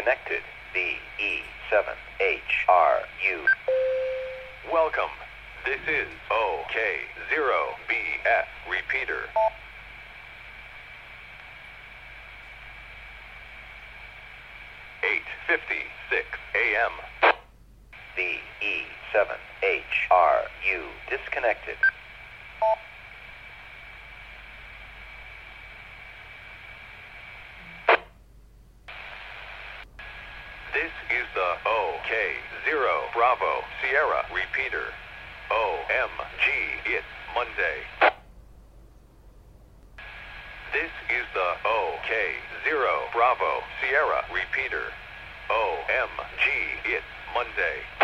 disconnected. B E 7 H R U. Welcome. This is OK0BF repeater. Eight fifty six AM. B E 7 H R U. Disconnected. This is the OK0 Bravo Sierra repeater. OMG, it's Monday. This is the OK0 Bravo Sierra repeater. OMG, it's Monday.